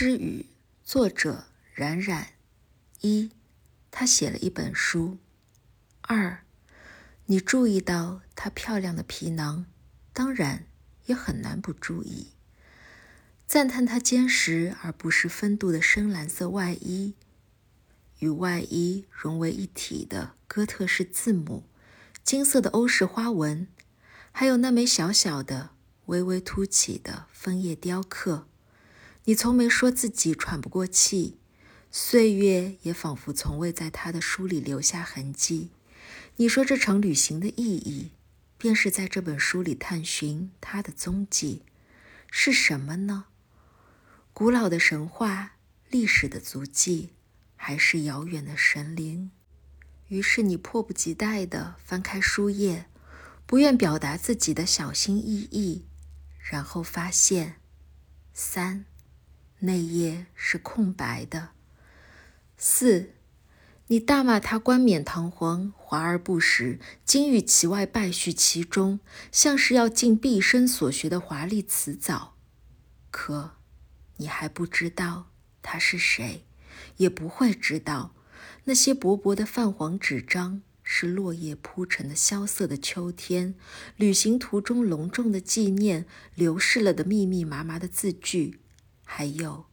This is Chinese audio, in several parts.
诗语，作者冉冉。一，他写了一本书。二，你注意到他漂亮的皮囊，当然也很难不注意。赞叹他坚实而不失风度的深蓝色外衣，与外衣融为一体的哥特式字母，金色的欧式花纹，还有那枚小小的、微微凸起的枫叶雕刻。你从没说自己喘不过气，岁月也仿佛从未在他的书里留下痕迹。你说这场旅行的意义，便是在这本书里探寻他的踪迹，是什么呢？古老的神话、历史的足迹，还是遥远的神灵？于是你迫不及待地翻开书页，不愿表达自己的小心翼翼，然后发现三。那页是空白的。四，你大骂他冠冕堂皇、华而不实，金玉其外，败絮其中，像是要尽毕生所学的华丽辞藻。可，你还不知道他是谁，也不会知道那些薄薄的泛黄纸张是落叶铺成的萧瑟的秋天，旅行途中隆重的纪念，流逝了的密密麻麻的字句。还有，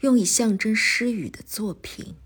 用以象征诗语的作品。